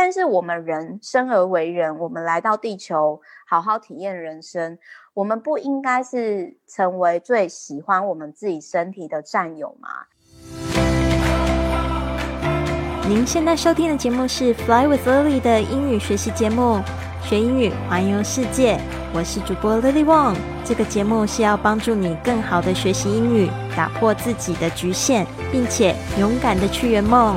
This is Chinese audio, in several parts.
但是我们人生而为人，我们来到地球，好好体验人生，我们不应该是成为最喜欢我们自己身体的战友吗？您现在收听的节目是《Fly with Lily》的英语学习节目，学英语环游世界。我是主播 Lily Wong。这个节目是要帮助你更好的学习英语，打破自己的局限，并且勇敢的去圆梦。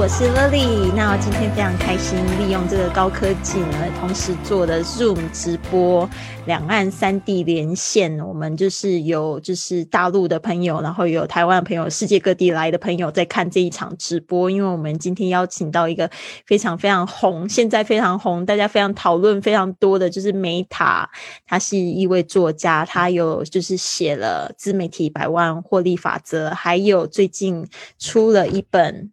我是 Lily，那今天非常开心，利用这个高科技呢，同时做的 Zoom 直播，两岸三地连线，我们就是有就是大陆的朋友，然后有台湾的朋友，世界各地来的朋友在看这一场直播。因为我们今天邀请到一个非常非常红，现在非常红，大家非常讨论非常多的就是美塔，他是一位作家，他有就是写了自媒体百万获利法则，还有最近出了一本。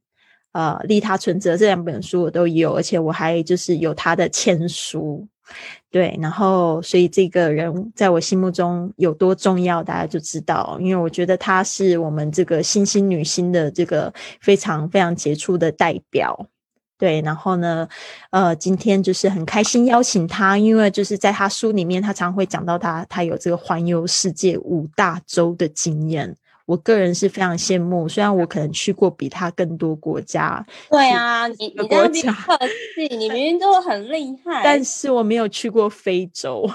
呃，利他存折这两本书我都有，而且我还就是有他的签书，对，然后所以这个人在我心目中有多重要，大家就知道，因为我觉得他是我们这个新兴女星的这个非常非常杰出的代表，对，然后呢，呃，今天就是很开心邀请他，因为就是在他书里面，他常会讲到他他有这个环游世界五大洲的经验。我个人是非常羡慕，虽然我可能去过比他更多国家。对啊，你你在那客气，你明明都很厉 害。但是我没有去过非洲，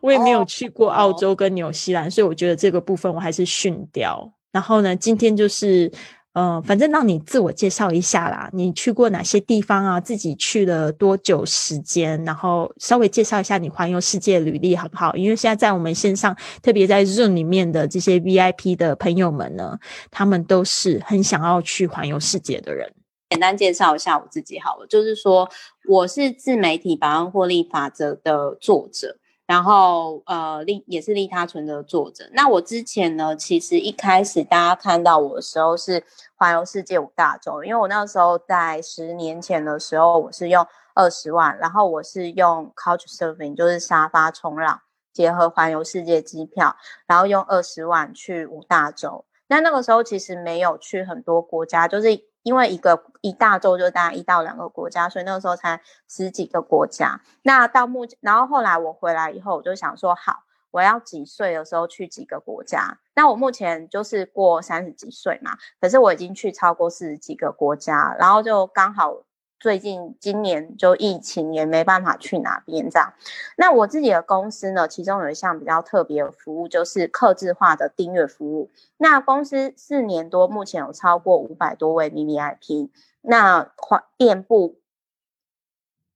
我也没有去过澳洲跟纽西兰，所以我觉得这个部分我还是逊掉。然后呢，今天就是。嗯，反正让你自我介绍一下啦，你去过哪些地方啊？自己去了多久时间？然后稍微介绍一下你环游世界履历好不好？因为现在在我们线上，特别在 Zoom 里面的这些 VIP 的朋友们呢，他们都是很想要去环游世界的人。简单介绍一下我自己好了，就是说我是自媒体百万获利法则的作者。然后，呃，利也是利他存的作者。那我之前呢，其实一开始大家看到我的时候是环游世界五大洲，因为我那个时候在十年前的时候，我是用二十万，然后我是用 Couch Surfing，就是沙发冲浪，结合环游世界机票，然后用二十万去五大洲。那那个时候其实没有去很多国家，就是。因为一个一大洲就大概一到两个国家，所以那个时候才十几个国家。那到目前，然后后来我回来以后，我就想说，好，我要几岁的时候去几个国家？那我目前就是过三十几岁嘛，可是我已经去超过四十几个国家，然后就刚好。最近今年就疫情也没办法去哪边这样，那我自己的公司呢，其中有一项比较特别的服务，就是客制化的订阅服务。那公司四年多，目前有超过五百多位 VIP 那店铺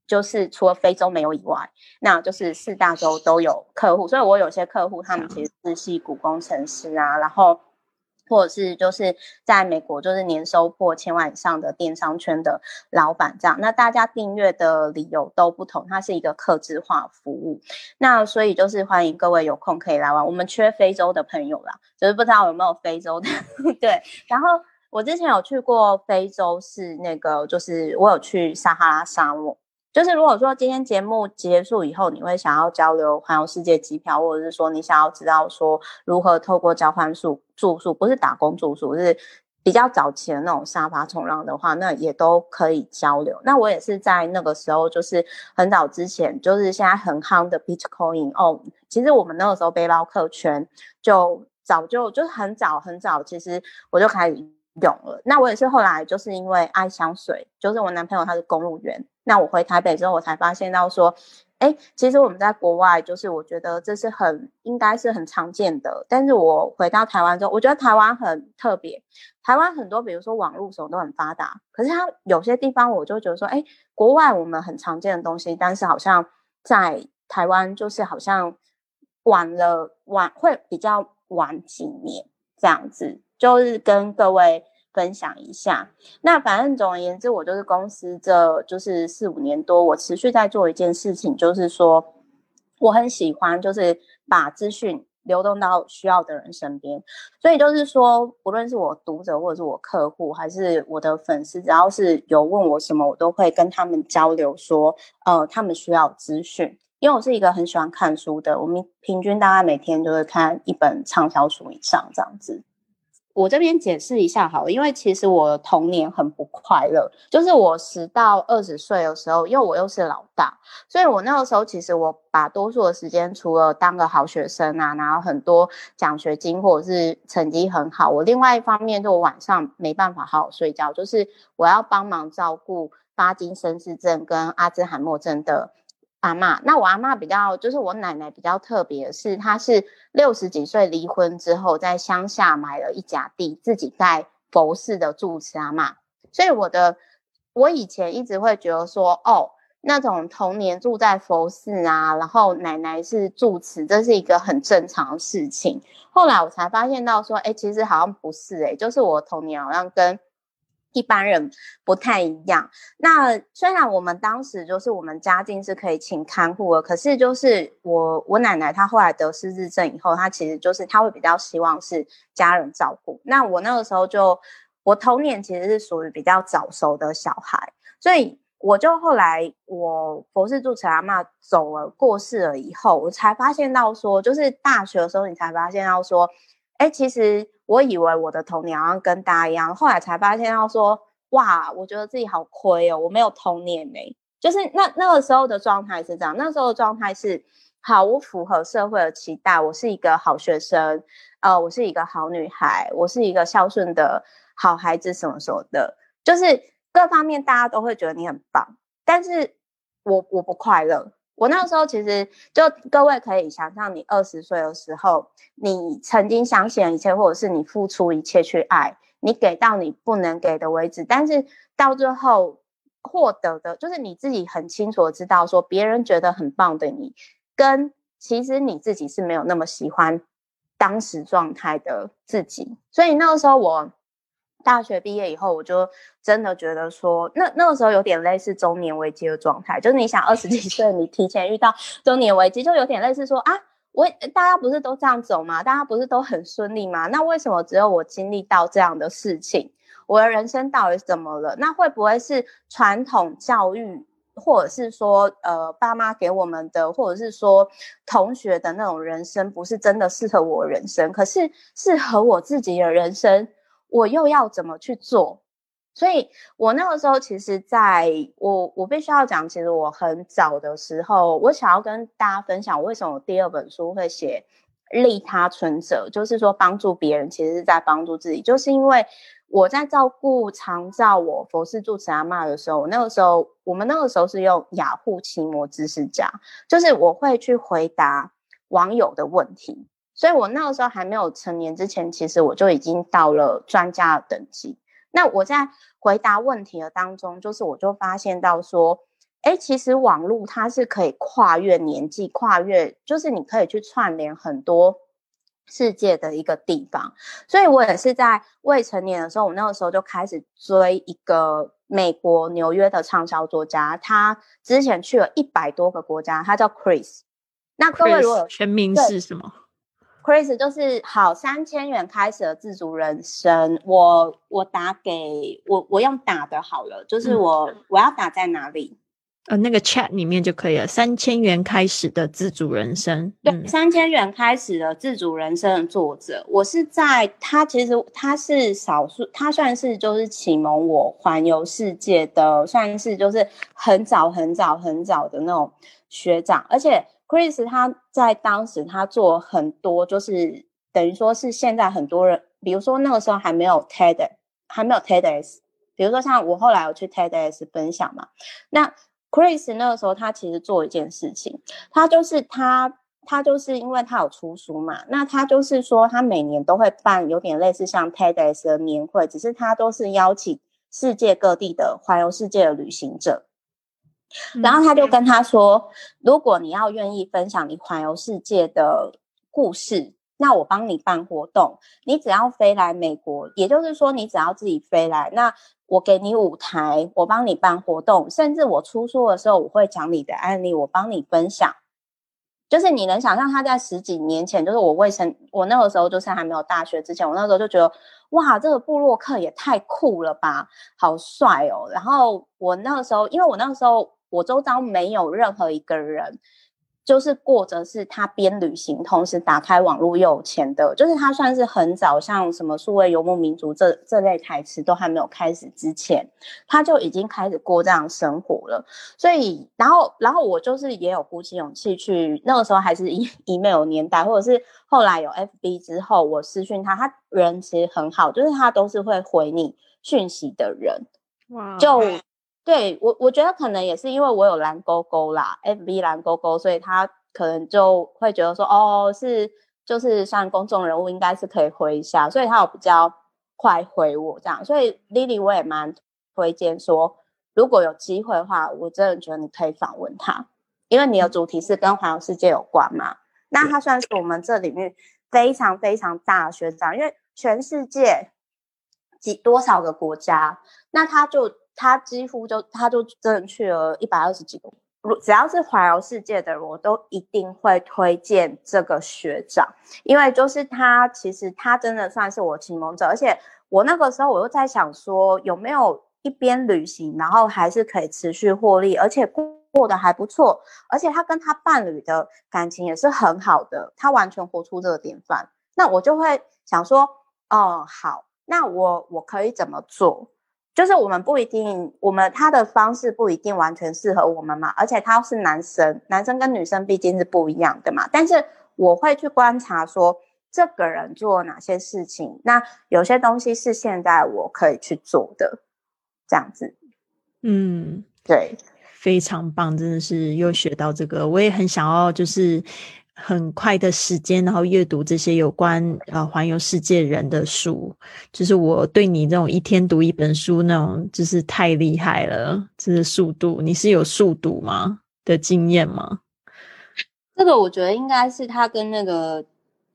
就是除了非洲没有以外，那就是四大洲都有客户。所以我有些客户，他们其实是系股工程师啊，然后。或者是就是在美国，就是年收破千万以上的电商圈的老板这样，那大家订阅的理由都不同，它是一个客制化服务，那所以就是欢迎各位有空可以来玩。我们缺非洲的朋友啦，就是不知道有没有非洲的 对。然后我之前有去过非洲，是那个就是我有去撒哈拉沙漠。就是如果说今天节目结束以后，你会想要交流环游世界机票，或者是说你想要知道说如何透过交换宿住宿，不是打工住宿，是比较早期的那种沙发冲浪的话，那也都可以交流。那我也是在那个时候，就是很早之前，就是现在很夯的 Bitcoin 哦。其实我们那个时候背包客圈就早就就是很早很早，其实我就开始。用了，那我也是后来就是因为爱香水，就是我男朋友他是公务员，那我回台北之后，我才发现到说，哎，其实我们在国外，就是我觉得这是很应该是很常见的，但是我回到台湾之后，我觉得台湾很特别，台湾很多比如说网络什么都很发达，可是它有些地方我就觉得说，哎，国外我们很常见的东西，但是好像在台湾就是好像晚了晚会比较晚几年这样子。就是跟各位分享一下，那反正总而言之，我就是公司这就是四五年多，我持续在做一件事情，就是说我很喜欢，就是把资讯流动到需要的人身边。所以就是说，不论是我读者，或者是我客户，还是我的粉丝，只要是有问我什么，我都会跟他们交流说，呃，他们需要资讯。因为我是一个很喜欢看书的，我们平均大概每天就会看一本畅销书以上这样子。我这边解释一下好了，因为其实我童年很不快乐，就是我十到二十岁的时候，因为我又是老大，所以我那个时候其实我把多数的时间，除了当个好学生啊，然后很多奖学金或者是成绩很好，我另外一方面就晚上没办法好好睡觉，就是我要帮忙照顾巴金森氏症跟阿兹海默症的。阿妈，那我阿妈比较，就是我奶奶比较特别，是她是六十几岁离婚之后，在乡下买了一甲地，自己在佛寺的住持阿妈。所以我的，我以前一直会觉得说，哦，那种童年住在佛寺啊，然后奶奶是住持，这是一个很正常的事情。后来我才发现到说，哎，其实好像不是，哎，就是我童年好像跟。一般人不太一样。那虽然我们当时就是我们家境是可以请看护的，可是就是我我奶奶她后来得失智症以后，她其实就是她会比较希望是家人照顾。那我那个时候就我童年其实是属于比较早熟的小孩，所以我就后来我佛寺住持阿妈走了过世了以后，我才发现到说，就是大学的时候你才发现到说，哎，其实。我以为我的童年好像跟大家一样，后来才发现，要说哇，我觉得自己好亏哦，我没有童年呢。就是那那个时候的状态是这样，那时候的状态是好，我符合社会的期待，我是一个好学生，呃，我是一个好女孩，我是一个孝顺的好孩子，什么什么的，就是各方面大家都会觉得你很棒，但是我我不快乐。我那时候其实就各位可以想象，你二十岁的时候，你曾经相信一切，或者是你付出一切去爱，你给到你不能给的为止，但是到最后获得的，就是你自己很清楚的知道，说别人觉得很棒的你，跟其实你自己是没有那么喜欢当时状态的自己，所以那个时候我。大学毕业以后，我就真的觉得说，那那个时候有点类似中年危机的状态，就是你想二十几岁，你提前遇到中年危机，就有点类似说啊，我大家不是都这样走吗？大家不是都很顺利吗？那为什么只有我经历到这样的事情？我的人生到底怎么了？那会不会是传统教育，或者是说呃爸妈给我们的，或者是说同学的那种人生，不是真的适合我人生？可是适合我自己的人生。我又要怎么去做？所以我那个时候，其实在我我必须要讲，其实我很早的时候，我想要跟大家分享，为什么第二本书会写利他存者，就是说帮助别人，其实是在帮助自己。就是因为我在照顾长照我佛寺住持阿妈的时候，那个时候我们那个时候是用雅虎奇摩知识家，就是我会去回答网友的问题。所以我那个时候还没有成年之前，其实我就已经到了专家的等级。那我在回答问题的当中，就是我就发现到说，哎，其实网络它是可以跨越年纪、跨越，就是你可以去串联很多世界的一个地方。所以我也是在未成年的时候，我那个时候就开始追一个美国纽约的畅销作家，他之前去了一百多个国家，他叫 Chris。那各位如果全名是什么？Chris 就是好三千元开始的自主人生，我我打给我我用打的好了，就是我我要打在哪里？呃，那个 chat 里面就可以了。三千元开始的自主人生，对，三千元开始的自主人生的作者，我是在他其实他是少数，他算是就是启蒙我环游世界的，算是就是很早很早很早的那种学长，而且。Chris 他在当时他做很多，就是等于说是现在很多人，比如说那个时候还没有 TED，还没有 TEDx，比如说像我后来有去 TEDx 分享嘛，那 Chris 那个时候他其实做一件事情，他就是他他就是因为他有出书嘛，那他就是说他每年都会办有点类似像 TEDx 的年会，只是他都是邀请世界各地的环游世界的旅行者。然后他就跟他说：“如果你要愿意分享你环游世界的故事，那我帮你办活动。你只要飞来美国，也就是说你只要自己飞来，那我给你舞台，我帮你办活动，甚至我出书的时候，我会讲你的案例，我帮你分享。就是你能想象他在十几年前，就是我未成，我那个时候就是还没有大学之前，我那时候就觉得哇，这个布洛克也太酷了吧，好帅哦。然后我那个时候，因为我那个时候。我周遭没有任何一个人就是过着是他边旅行同时打开网络又有钱的，就是他算是很早，像什么数位游牧民族这这类台词都还没有开始之前，他就已经开始过这样生活了。所以，然后，然后我就是也有鼓起勇气去，那个时候还是 e email 年代，或者是后来有 FB 之后，我私讯他，他人其实很好，就是他都是会回你讯息的人。哇，就。对我，我觉得可能也是因为我有蓝勾勾啦，FB 蓝勾勾，所以他可能就会觉得说，哦，是就是像公众人物，应该是可以回一下，所以他有比较快回我这样。所以 Lily 我也蛮推荐说，如果有机会的话，我真的觉得你可以访问他，因为你的主题是跟环游世界有关嘛。那他算是我们这领域非常非常大的学长，因为全世界几多少个国家，那他就。他几乎就，他就真的去了一百二十几个。如只要是环游世界的人，我都一定会推荐这个学长，因为就是他，其实他真的算是我启蒙者。而且我那个时候，我又在想说，有没有一边旅行，然后还是可以持续获利，而且过过得还不错。而且他跟他伴侣的感情也是很好的，他完全活出这个典范。那我就会想说，哦，好，那我我可以怎么做？就是我们不一定，我们他的方式不一定完全适合我们嘛，而且他是男生，男生跟女生毕竟是不一样的嘛。但是我会去观察说，这个人做哪些事情，那有些东西是现在我可以去做的，这样子。嗯，对，非常棒，真的是又学到这个，我也很想要就是。很快的时间，然后阅读这些有关呃环游世界人的书，就是我对你这种一天读一本书那种，就是太厉害了，这是速度。你是有速读吗的经验吗？这个我觉得应该是他跟那个，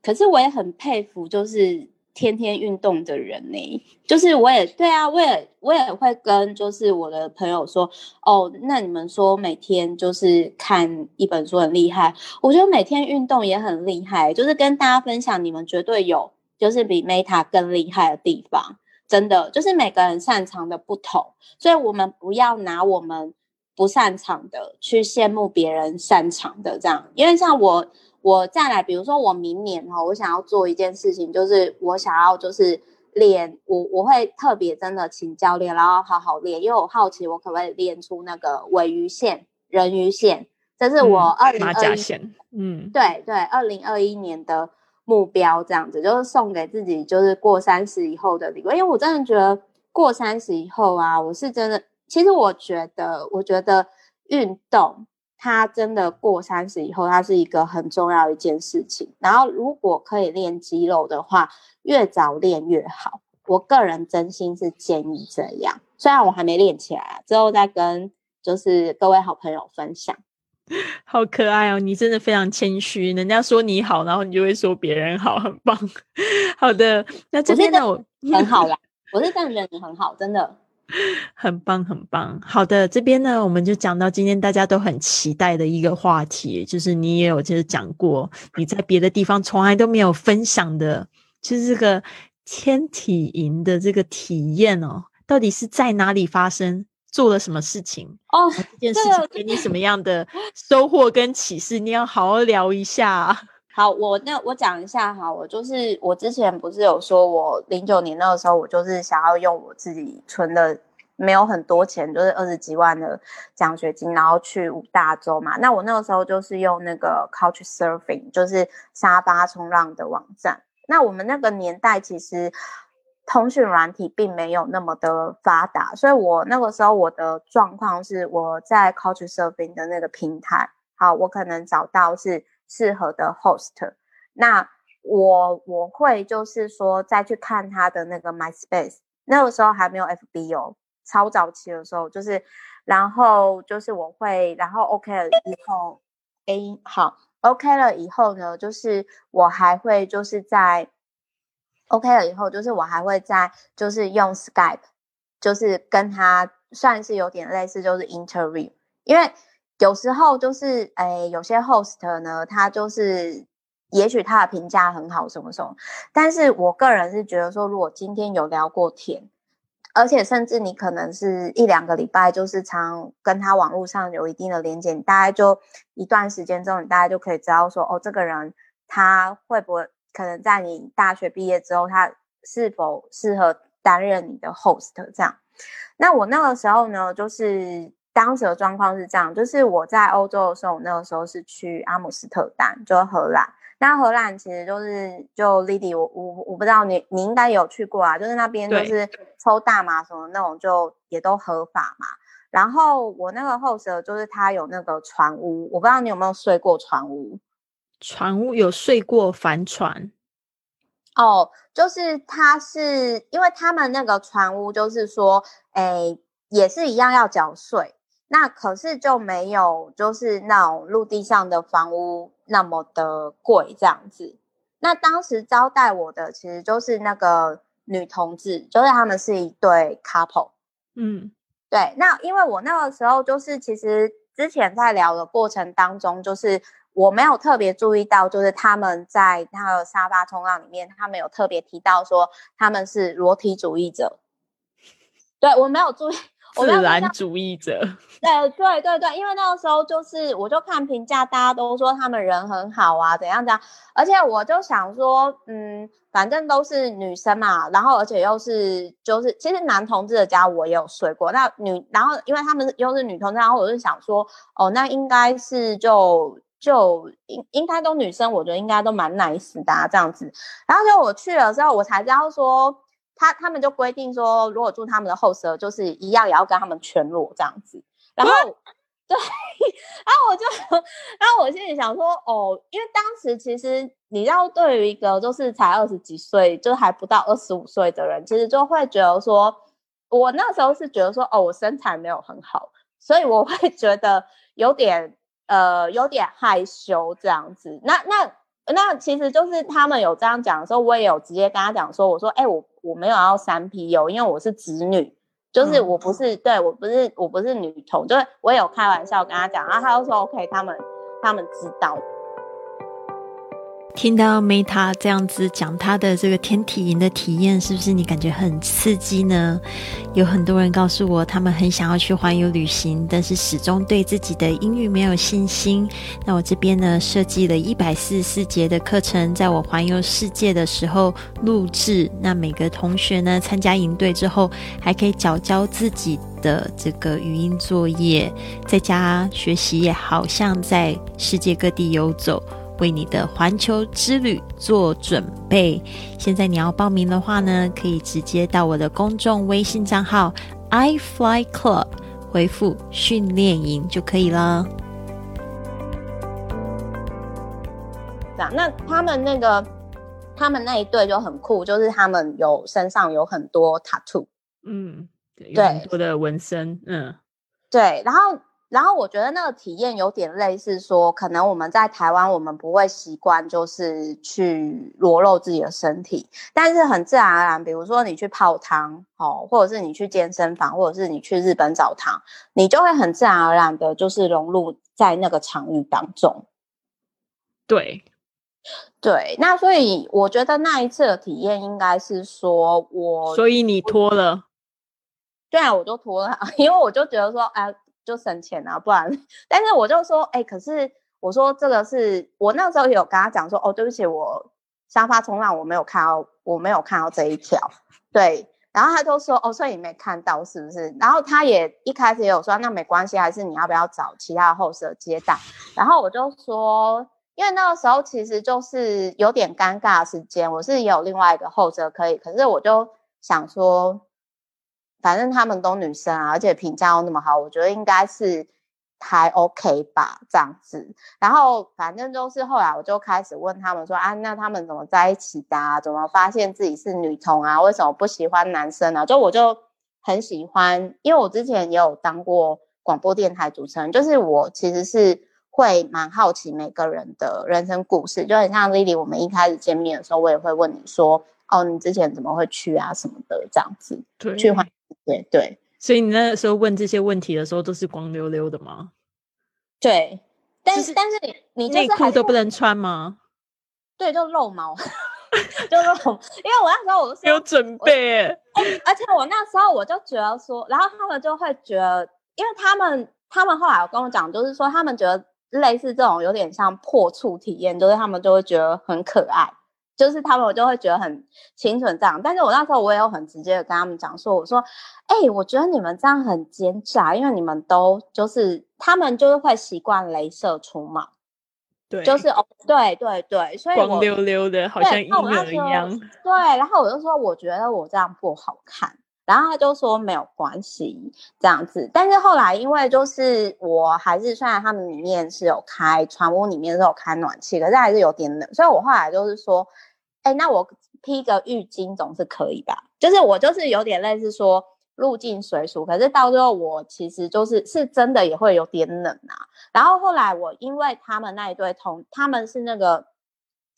可是我也很佩服，就是。天天运动的人呢，就是我也对啊，我也我也会跟就是我的朋友说，哦，那你们说每天就是看一本书很厉害，我觉得每天运动也很厉害，就是跟大家分享，你们绝对有就是比 Meta 更厉害的地方，真的就是每个人擅长的不同，所以我们不要拿我们不擅长的去羡慕别人擅长的这样，因为像我。我再来，比如说我明年哈，我想要做一件事情，就是我想要就是练我我会特别真的请教练，然后好好练，因为我好奇我可不可以练出那个尾鱼线、人鱼线，这是我二零二一嗯，对对，二零二一年的目标，这样子就是送给自己，就是过三十以后的礼物，因为我真的觉得过三十以后啊，我是真的，其实我觉得，我觉得运动。他真的过三十以后，它是一个很重要一件事情。然后，如果可以练肌肉的话，越早练越好。我个人真心是建议这样。虽然我还没练起来，之后再跟就是各位好朋友分享。好可爱哦，你真的非常谦虚。人家说你好，然后你就会说别人好，很棒。好的，那这边呢，我很好啦。我是这样觉得你很好，真的。很棒，很棒。好的，这边呢，我们就讲到今天大家都很期待的一个话题，就是你也有就是讲过你在别的地方从来都没有分享的，就是这个天体营的这个体验哦，到底是在哪里发生，做了什么事情哦？这件事情给你什么样的收获跟启示？你要好好聊一下。好，我那我讲一下哈，我就是我之前不是有说，我零九年那个时候，我就是想要用我自己存的没有很多钱，就是二十几万的奖学金，然后去五大洲嘛。那我那个时候就是用那个 Couch Surfing，就是沙发冲浪的网站。那我们那个年代其实通讯软体并没有那么的发达，所以我那个时候我的状况是我在 Couch Surfing 的那个平台，好，我可能找到是。适合的 host，那我我会就是说再去看他的那个 MySpace，那个时候还没有 FB 哦，超早期的时候，就是然后就是我会，然后 OK 了以后，A 好 OK 了以后呢，就是我还会就是在 OK 了以后，就是我还会在就是用 Skype，就是跟他算是有点类似，就是 interview，因为。有时候就是，哎，有些 host 呢，他就是，也许他的评价很好，什么什么，但是我个人是觉得说，如果今天有聊过天，而且甚至你可能是一两个礼拜，就是常跟他网络上有一定的连接，大概就一段时间之后，你大概就可以知道说，哦，这个人他会不会可能在你大学毕业之后，他是否适合担任你的 host 这样。那我那个时候呢，就是当时的状况是这样，就是我在欧洲的时候，我那个时候是去阿姆斯特丹，就是荷兰。那荷兰其实就是就 Lily，我我我不知道你你应该有去过啊，就是那边就是抽大麻什么那种就也都合法嘛。然后我那个 host 就是他有那个船屋，我不知道你有没有睡过船屋？船屋有睡过帆船？哦，就是他是因为他们那个船屋就是说，哎，也是一样要缴税。那可是就没有，就是那种陆地上的房屋那么的贵这样子。那当时招待我的其实就是那个女同志，就是他们是一对 couple。嗯，对。那因为我那个时候就是其实之前在聊的过程当中，就是我没有特别注意到，就是他们在那个沙发冲浪里面，他们有特别提到说他们是裸体主义者。对我没有注意。自然主义者，对对对对，因为那个时候就是，我就看评价，大家都说他们人很好啊，怎样怎样，而且我就想说，嗯，反正都是女生嘛，然后而且又是就是，其实男同志的家我也有睡过，那女，然后因为他们又是女同志，然后我就想说，哦，那应该是就就应应该都女生，我觉得应该都蛮 nice 的啊这样子，然后就我去了之后，我才知道说。他他们就规定说，如果住他们的后舍，就是一样也要跟他们全裸这样子。然后，对，然后我就，然后我心里想说，哦，因为当时其实你要对于一个就是才二十几岁，就还不到二十五岁的人，其实就会觉得说，我那时候是觉得说，哦，我身材没有很好，所以我会觉得有点呃有点害羞这样子。那那。那其实就是他们有这样讲的时候，我也有直接跟他讲说，我说，哎，我我没有要三 P U，，因为我是子女，就是我不是，对我不是，我不是女同，就是我也有开玩笑跟他讲，然后他就说 OK，他们他们知道。听到 Meta 这样子讲他的这个天体营的体验，是不是你感觉很刺激呢？有很多人告诉我，他们很想要去环游旅行，但是始终对自己的英语没有信心。那我这边呢，设计了一百四十四节的课程，在我环游世界的时候录制。那每个同学呢，参加营队之后，还可以缴交自己的这个语音作业，在家学习，也好像在世界各地游走。为你的环球之旅做准备。现在你要报名的话呢，可以直接到我的公众微信账号 i fly club 回复训练营就可以了。那他们那个他们那一对就很酷，就是他们有身上有很多 tattoo，嗯，对，很多的纹身，嗯，对，然后。然后我觉得那个体验有点类似，说可能我们在台湾，我们不会习惯就是去裸露自己的身体，但是很自然而然，比如说你去泡汤哦，或者是你去健身房，或者是你去日本澡堂，你就会很自然而然的，就是融入在那个场域当中。对，对，那所以我觉得那一次的体验应该是说我，所以你脱了，对啊，我就脱了，因为我就觉得说，哎。就省钱啊，不然。但是我就说，哎，可是我说这个是我那时候有跟他讲说，哦，对不起，我沙发冲浪我没有看到，我没有看到这一条。对，然后他就说，哦，所以你没看到是不是？然后他也一开始也有说，那没关系，还是你要不要找其他的后舍接待？然后我就说，因为那个时候其实就是有点尴尬的时间，我是也有另外一个后舍可以，可是我就想说。反正他们都女生啊，而且评价又那么好，我觉得应该是还 OK 吧，这样子。然后反正就是后来我就开始问他们说啊，那他们怎么在一起的？啊怎么发现自己是女同啊？为什么不喜欢男生呢？就我就很喜欢，因为我之前也有当过广播电台主持人，就是我其实是会蛮好奇每个人的人生故事，就很像 Lily，我们一开始见面的时候，我也会问你说，哦，你之前怎么会去啊什么的这样子，去换。对对，所以你那时候问这些问题的时候都是光溜溜的吗？对，但是但是你你内裤都不能穿吗？对，就露毛。就露，因为我那时候我是有准备，而且我那时候我就觉得说，然后他们就会觉得，因为他们他们后来有跟我讲，就是说他们觉得类似这种有点像破处体验，就是他们就会觉得很可爱。就是他们，我就会觉得很清纯这样。但是我那时候我也有很直接的跟他们讲说，我说，哎，我觉得你们这样很奸诈，因为你们都就是他们就是会习惯镭射出嘛，对，就是哦，对对对，所以光溜溜的，好像婴儿一样。对，然后我就说，我觉得我这样不好看。然后他就说没有关系这样子，但是后来因为就是我还是虽然他们里面是有开船屋里面是有开暖气，可是还是有点冷，所以我后来就是说，哎，那我披个浴巾总是可以吧？就是我就是有点类似说入境随俗，可是到最后我其实就是是真的也会有点冷啊。然后后来我因为他们那一对同他们是那个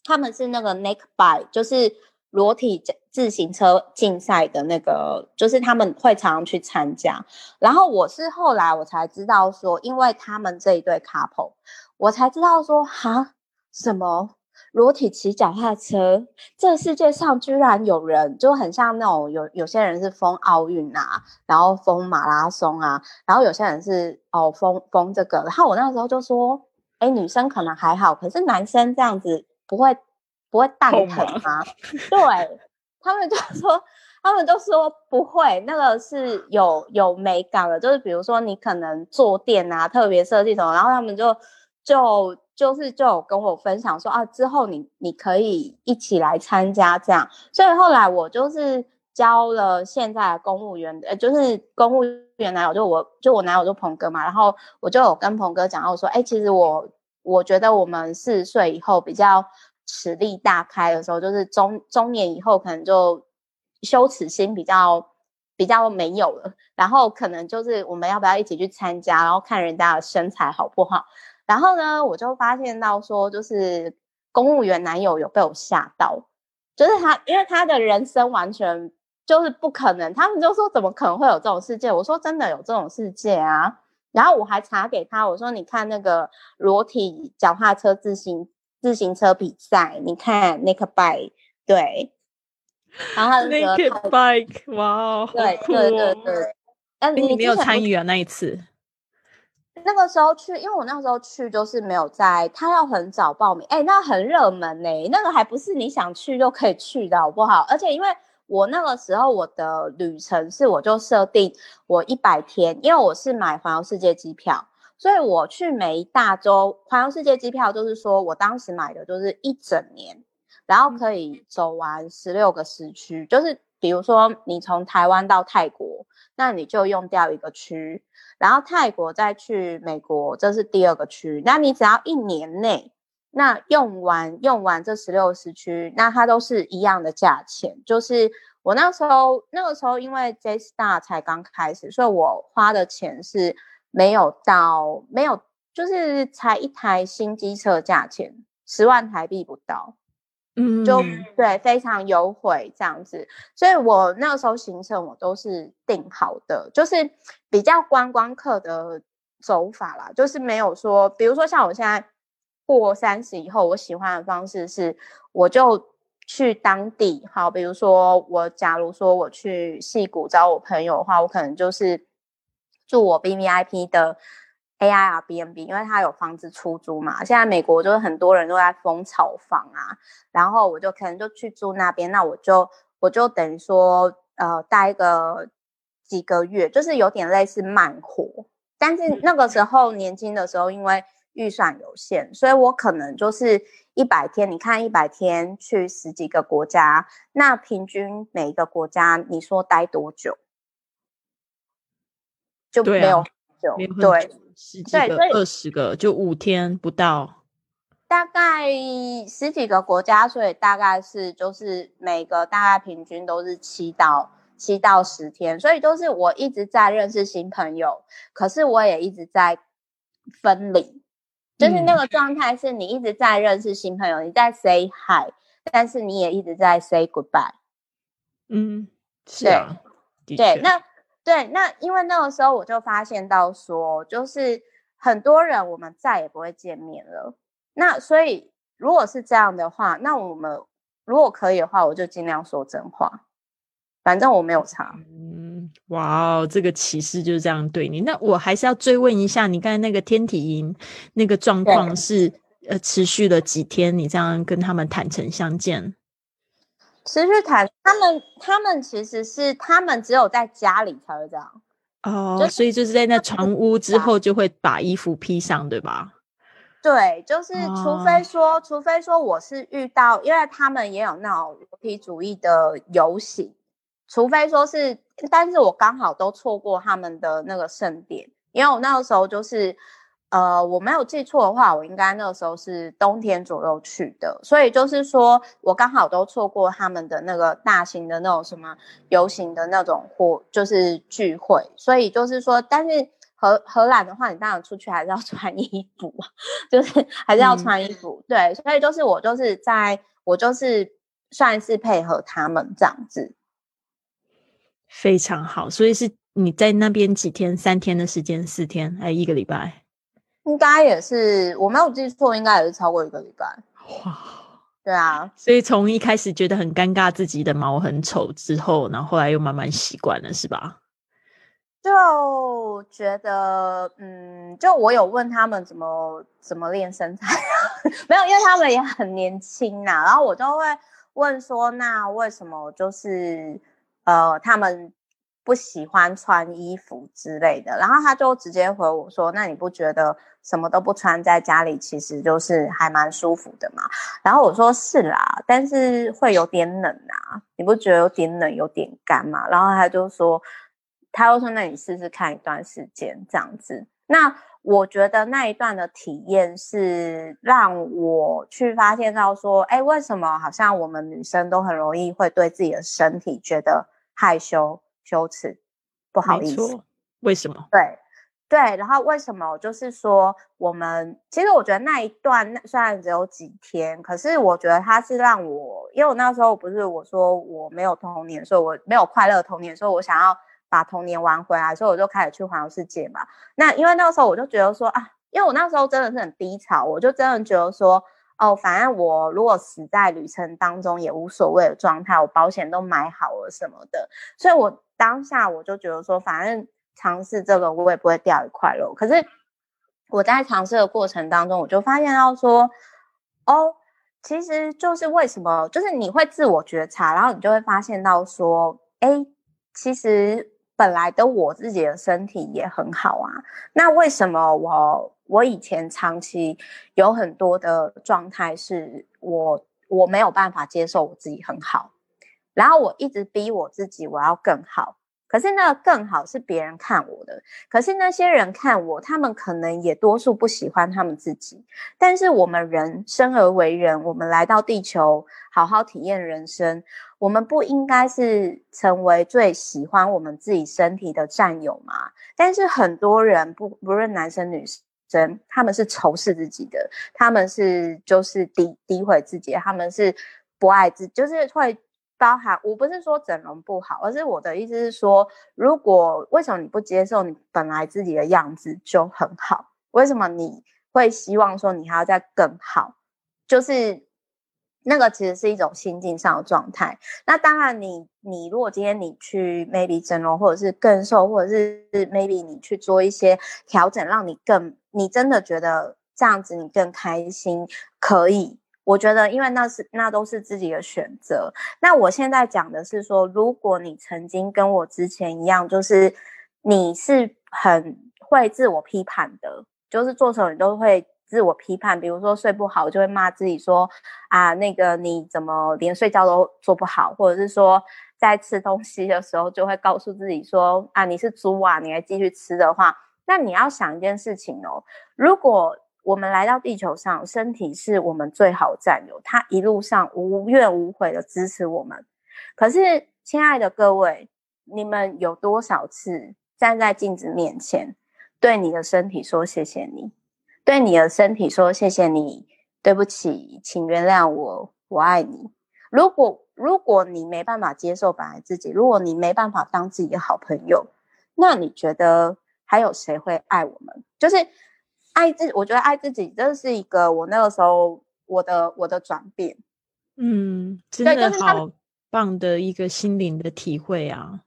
他们是那个 neck by 就是。裸体自行车竞赛的那个，就是他们会常常去参加。然后我是后来我才知道说，因为他们这一对 couple，我才知道说，哈，什么裸体骑脚踏车，这世界上居然有人，就很像那种有有些人是封奥运啊，然后封马拉松啊，然后有些人是哦封封这个。然后我那时候就说，哎，女生可能还好，可是男生这样子不会。不会蛋疼吗？对他们就说，他们都说不会，那个是有有美感的，就是比如说你可能坐垫啊，特别设计什么，然后他们就就就是就有跟我分享说啊，之后你你可以一起来参加这样，所以后来我就是教了现在的公务员的，就是公务员男友，就我就我男友就鹏哥嘛，然后我就有跟鹏哥讲，我说，哎，其实我我觉得我们四十岁以后比较。实力大开的时候，就是中中年以后，可能就羞耻心比较比较没有了。然后可能就是我们要不要一起去参加，然后看人家的身材好不好。然后呢，我就发现到说，就是公务员男友有被我吓到，就是他，因为他的人生完全就是不可能。他们就说怎么可能会有这种世界？我说真的有这种世界啊。然后我还查给他，我说你看那个裸体脚踏车自行。自行车比赛，你看 Naked Bike，对，然后那个 Naked Bike，哇哦，对对对对，哎，你没有参与啊那一次？那个时候去，因为我那时候去就是没有在，他要很早报名，哎，那很热门呢，那个还不是你想去就可以去的好不好？而且因为我那个时候我的旅程是，我就设定我一百天，因为我是买环游世界机票。所以我去每一大洲环游世界机票，就是说我当时买的就是一整年，然后可以走完十六个时区。就是比如说你从台湾到泰国，那你就用掉一个区，然后泰国再去美国，这是第二个区。那你只要一年内那用完用完这十六时区，那它都是一样的价钱。就是我那时候那个时候因为 J Star 才刚开始，所以我花的钱是。没有到，没有，就是才一台新机车价钱十万台币不到，嗯，就对，非常优惠这样子。所以我那个时候行程我都是定好的，就是比较观光客的走法啦，就是没有说，比如说像我现在过三十以后，我喜欢的方式是，我就去当地，好，比如说我假如说我去戏谷找我朋友的话，我可能就是。住我 B V I P 的 A I R B N B，因为它有房子出租嘛。现在美国就是很多人都在封炒房啊，然后我就可能就去住那边。那我就我就等于说，呃，待个几个月，就是有点类似慢活。但是那个时候年轻的时候，因为预算有限，所以我可能就是一百天。你看一百天去十几个国家，那平均每一个国家，你说待多久？就没有就对十几个二十个就五天不到，大概十几个国家，所以大概是就是每个大概平均都是七到七到十天，所以都是我一直在认识新朋友，可是我也一直在分离，就是那个状态是你一直在认识新朋友，你在 say hi，但是你也一直在 say goodbye。嗯，是啊，对，那。对，那因为那个时候我就发现到说，就是很多人我们再也不会见面了。那所以如果是这样的话，那我们如果可以的话，我就尽量说真话，反正我没有差。嗯，哇哦，这个启示就是这样对你。那我还是要追问一下，你刚才那个天体营那个状况是呃持续了几天？你这样跟他们坦诚相见？持续谈，他们他们其实是他们只有在家里才会这样哦，所以就是在那床屋之后就会把衣服披上，对吧？对，就是除非说，除非说我是遇到，因为他们也有那种裸体主义的游行，除非说是，但是我刚好都错过他们的那个盛典，因为我那个时候就是，呃，我没有记错的话，我应该那个时候是冬天左右去的，所以就是说我刚好都错过他们的那个大型的那种什么游行的那种或就是聚会，所以就是说，但是。荷荷兰的话，你当然出去还是要 穿衣服，就是还是要穿衣服。对，所以就是我就是在我就是算是配合他们这样子，非常好。所以是你在那边几天？三天的时间？四天？还一个礼拜？应该也是，我没有记错，应该也是超过一个礼拜。哇，对啊。所以从一开始觉得很尴尬，自己的毛很丑之后，然后后来又慢慢习惯了，是吧？就觉得，嗯，就我有问他们怎么怎么练身材，没有，因为他们也很年轻呐。然后我就会问说，那为什么就是呃他们不喜欢穿衣服之类的？然后他就直接回我说，那你不觉得什么都不穿在家里其实就是还蛮舒服的嘛？然后我说是啦，但是会有点冷啊，你不觉得有点冷有点干嘛？然后他就说。他又说：“那你试试看一段时间这样子。”那我觉得那一段的体验是让我去发现到说：“哎，为什么好像我们女生都很容易会对自己的身体觉得害羞、羞耻、不好意思？为什么？对对。然后为什么？就是说，我们其实我觉得那一段虽然只有几天，可是我觉得它是让我，因为我那时候不是我说我没有童年，所以我没有快乐童年，所以我想要。”把童年玩回来，所以我就开始去环游世界嘛。那因为那个时候我就觉得说啊，因为我那时候真的是很低潮，我就真的觉得说，哦，反正我如果死在旅程当中也无所谓的状态，我保险都买好了什么的。所以我当下我就觉得说，反正尝试这个我也不会掉一块肉。可是我在尝试的过程当中，我就发现到说，哦，其实就是为什么，就是你会自我觉察，然后你就会发现到说，哎，其实。本来的我自己的身体也很好啊，那为什么我我以前长期有很多的状态是我我没有办法接受我自己很好，然后我一直逼我自己我要更好。可是那更好是别人看我的，可是那些人看我，他们可能也多数不喜欢他们自己。但是我们人生而为人，我们来到地球，好好体验人生，我们不应该是成为最喜欢我们自己身体的战友吗？但是很多人不不论男生女生真，他们是仇视自己的，他们是就是诋诋毁自己，他们是不爱自，就是会。包含我不是说整容不好，而是我的意思是说，如果为什么你不接受你本来自己的样子就很好？为什么你会希望说你还要再更好？就是那个其实是一种心境上的状态。那当然，你你如果今天你去 maybe 整容，或者是更瘦，或者是 maybe 你去做一些调整，让你更你真的觉得这样子你更开心，可以。我觉得，因为那是那都是自己的选择。那我现在讲的是说，如果你曾经跟我之前一样，就是你是很会自我批判的，就是做什么你都会自我批判。比如说睡不好，就会骂自己说啊，那个你怎么连睡觉都做不好，或者是说在吃东西的时候就会告诉自己说啊，你是猪啊，你还继续吃的话，那你要想一件事情哦，如果。我们来到地球上，身体是我们最好战友，他一路上无怨无悔的支持我们。可是，亲爱的各位，你们有多少次站在镜子面前，对你的身体说谢谢你，对你的身体说谢谢你，对不起，请原谅我，我爱你。如果如果你没办法接受本来自己，如果你没办法当自己的好朋友，那你觉得还有谁会爱我们？就是。爱自，我觉得爱自己，这是一个我那个时候我的我的转变。嗯，真的好棒的一个心灵的体会啊！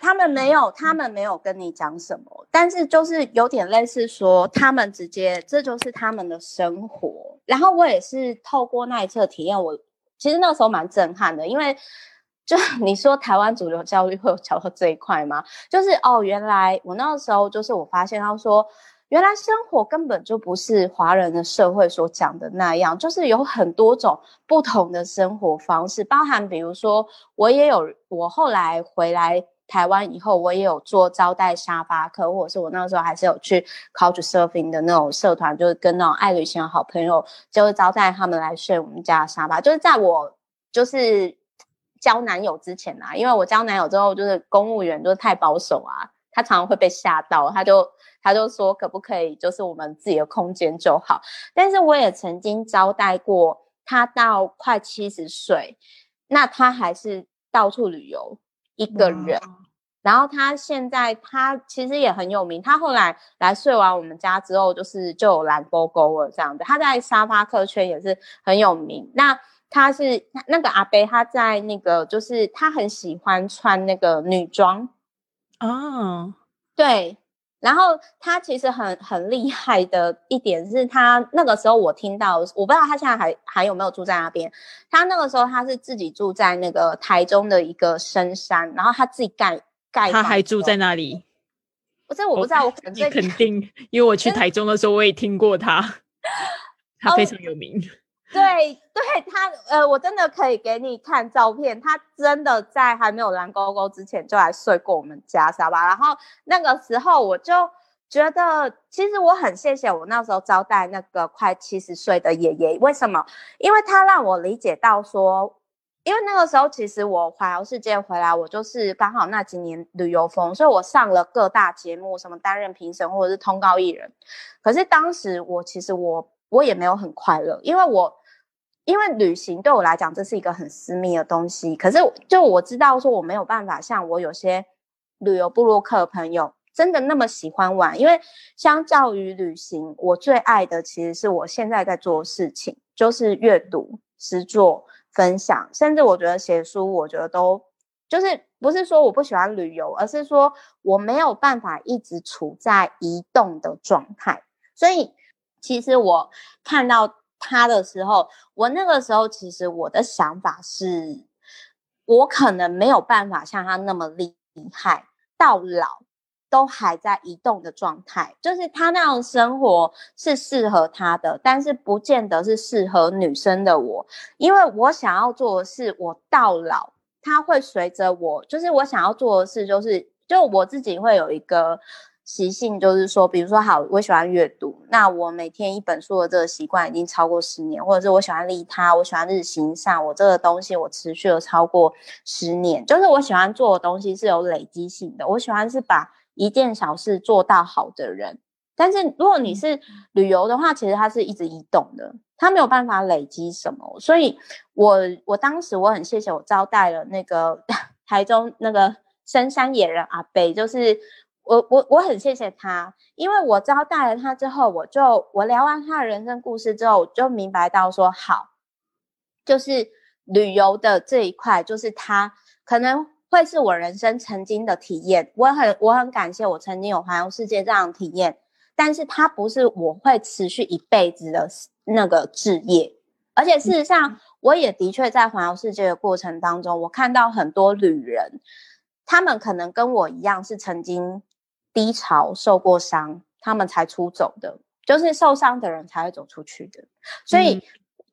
他们没有，他们没有跟你讲什么，但是就是有点类似说，他们直接这就是他们的生活。然后我也是透过那一次体验，我其实那时候蛮震撼的，因为就 你说台湾主流教育会有教到这一块吗？就是哦，原来我那个时候就是我发现他说。原来生活根本就不是华人的社会所讲的那样，就是有很多种不同的生活方式，包含比如说，我也有我后来回来台湾以后，我也有做招待沙发客，或者是我那时候还是有去 Couch Surfing 的那种社团，就是跟那种爱旅行的好朋友，就是招待他们来睡我们家沙发。就是在我就是交男友之前啊，因为我交男友之后，就是公务员就是太保守啊，他常常会被吓到，他就。他就说可不可以，就是我们自己的空间就好。但是我也曾经招待过他到快七十岁，那他还是到处旅游一个人。然后他现在他其实也很有名，他后来来睡完我们家之后，就是就有蓝勾勾了这样子。他在沙发客圈也是很有名。那他是那个阿贝，他在那个就是他很喜欢穿那个女装哦，对。然后他其实很很厉害的一点是他那个时候我听到，我不知道他现在还还有没有住在那边。他那个时候他是自己住在那个台中的一个深山，然后他自己盖盖。他还住在那里？不是，我不知道，我肯定肯定，因为我去台中的时候我也听过他，他非常有名。对对，他呃，我真的可以给你看照片。他真的在还没有蓝勾勾之前就来睡过我们家，知道吧？然后那个时候我就觉得，其实我很谢谢我那时候招待那个快七十岁的爷爷。为什么？因为他让我理解到说，因为那个时候其实我环游世界回来，我就是刚好那几年旅游风，所以我上了各大节目，什么担任评审或者是通告艺人。可是当时我其实我我也没有很快乐，因为我。因为旅行对我来讲，这是一个很私密的东西。可是，就我知道说，我没有办法像我有些旅游部落客朋友真的那么喜欢玩。因为相较于旅行，我最爱的其实是我现在在做的事情，就是阅读、诗作、分享，甚至我觉得写书，我觉得都就是不是说我不喜欢旅游，而是说我没有办法一直处在移动的状态。所以，其实我看到。他的时候，我那个时候其实我的想法是，我可能没有办法像他那么厉害，到老都还在移动的状态。就是他那样生活是适合他的，但是不见得是适合女生的我，因为我想要做的是，我到老他会随着我，就是我想要做的事，就是就我自己会有一个。习性就是说，比如说，好，我喜欢阅读，那我每天一本书的这个习惯已经超过十年，或者是我喜欢利他，我喜欢日行善，我这个东西我持续了超过十年，就是我喜欢做的东西是有累积性的，我喜欢是把一件小事做到好的人。但是如果你是旅游的话，其实它是一直移动的，它没有办法累积什么。所以，我我当时我很谢谢我招待了那个 台中那个深山野人阿北，就是。我我我很谢谢他，因为我招待了他之后，我就我聊完他的人生故事之后，我就明白到说，好，就是旅游的这一块，就是他可能会是我人生曾经的体验。我很我很感谢我曾经有环游世界这样的体验，但是它不是我会持续一辈子的那个置业。而且事实上，我也的确在环游世界的过程当中，我看到很多旅人，他们可能跟我一样是曾经。低潮受过伤，他们才出走的，就是受伤的人才会走出去的。所以，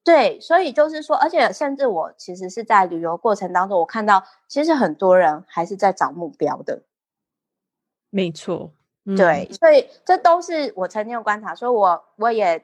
对，所以就是说，而且甚至我其实是在旅游过程当中，我看到其实很多人还是在找目标的。没错，对，所以这都是我曾经有观察。所以，我我也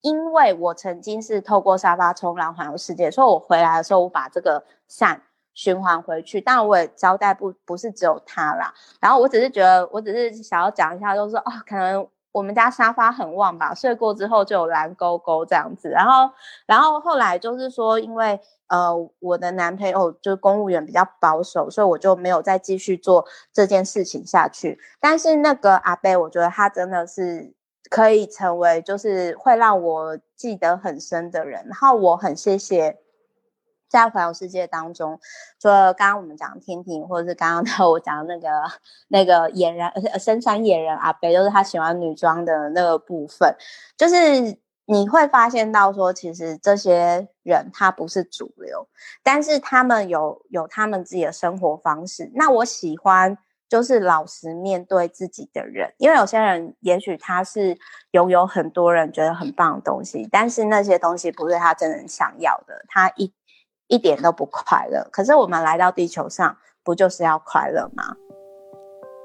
因为我曾经是透过沙发冲浪环游世界，所以我回来的时候，我把这个伞。循环回去，当然我也交代不不是只有他啦。然后我只是觉得，我只是想要讲一下，就是哦，可能我们家沙发很旺吧，睡过之后就有蓝勾勾这样子。然后，然后后来就是说，因为呃我的男朋友就是公务员比较保守，所以我就没有再继续做这件事情下去。但是那个阿贝，我觉得他真的是可以成为就是会让我记得很深的人。然后我很谢谢。在环游世界当中，除了刚刚我们讲天庭，或者是刚刚 我讲的那个那个野人，呃，深山野人阿北，就是他喜欢女装的那个部分，就是你会发现到说，其实这些人他不是主流，但是他们有有他们自己的生活方式。那我喜欢。就是老实面对自己的人，因为有些人也许他是拥有很多人觉得很棒的东西，但是那些东西不是他真正想要的，他一一点都不快乐。可是我们来到地球上，不就是要快乐吗？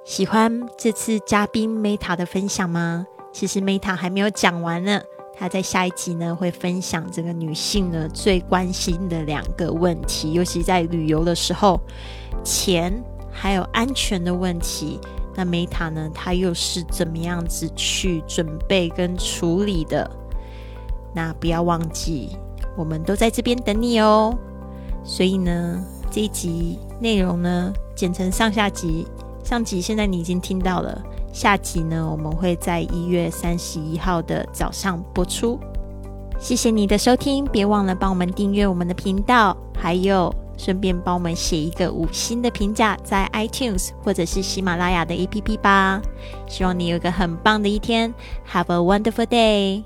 喜欢这次嘉宾 Meta 的分享吗？其实 Meta 还没有讲完呢，他在下一集呢会分享这个女性呢最关心的两个问题，尤其在旅游的时候，钱。还有安全的问题，那 Meta 呢？她又是怎么样子去准备跟处理的？那不要忘记，我们都在这边等你哦。所以呢，这一集内容呢，剪成上下集。上集现在你已经听到了，下集呢，我们会在一月三十一号的早上播出。谢谢你的收听，别忘了帮我们订阅我们的频道，还有。顺便帮我们写一个五星的评价，在 iTunes 或者是喜马拉雅的 APP 吧。希望你有一个很棒的一天，Have a wonderful day。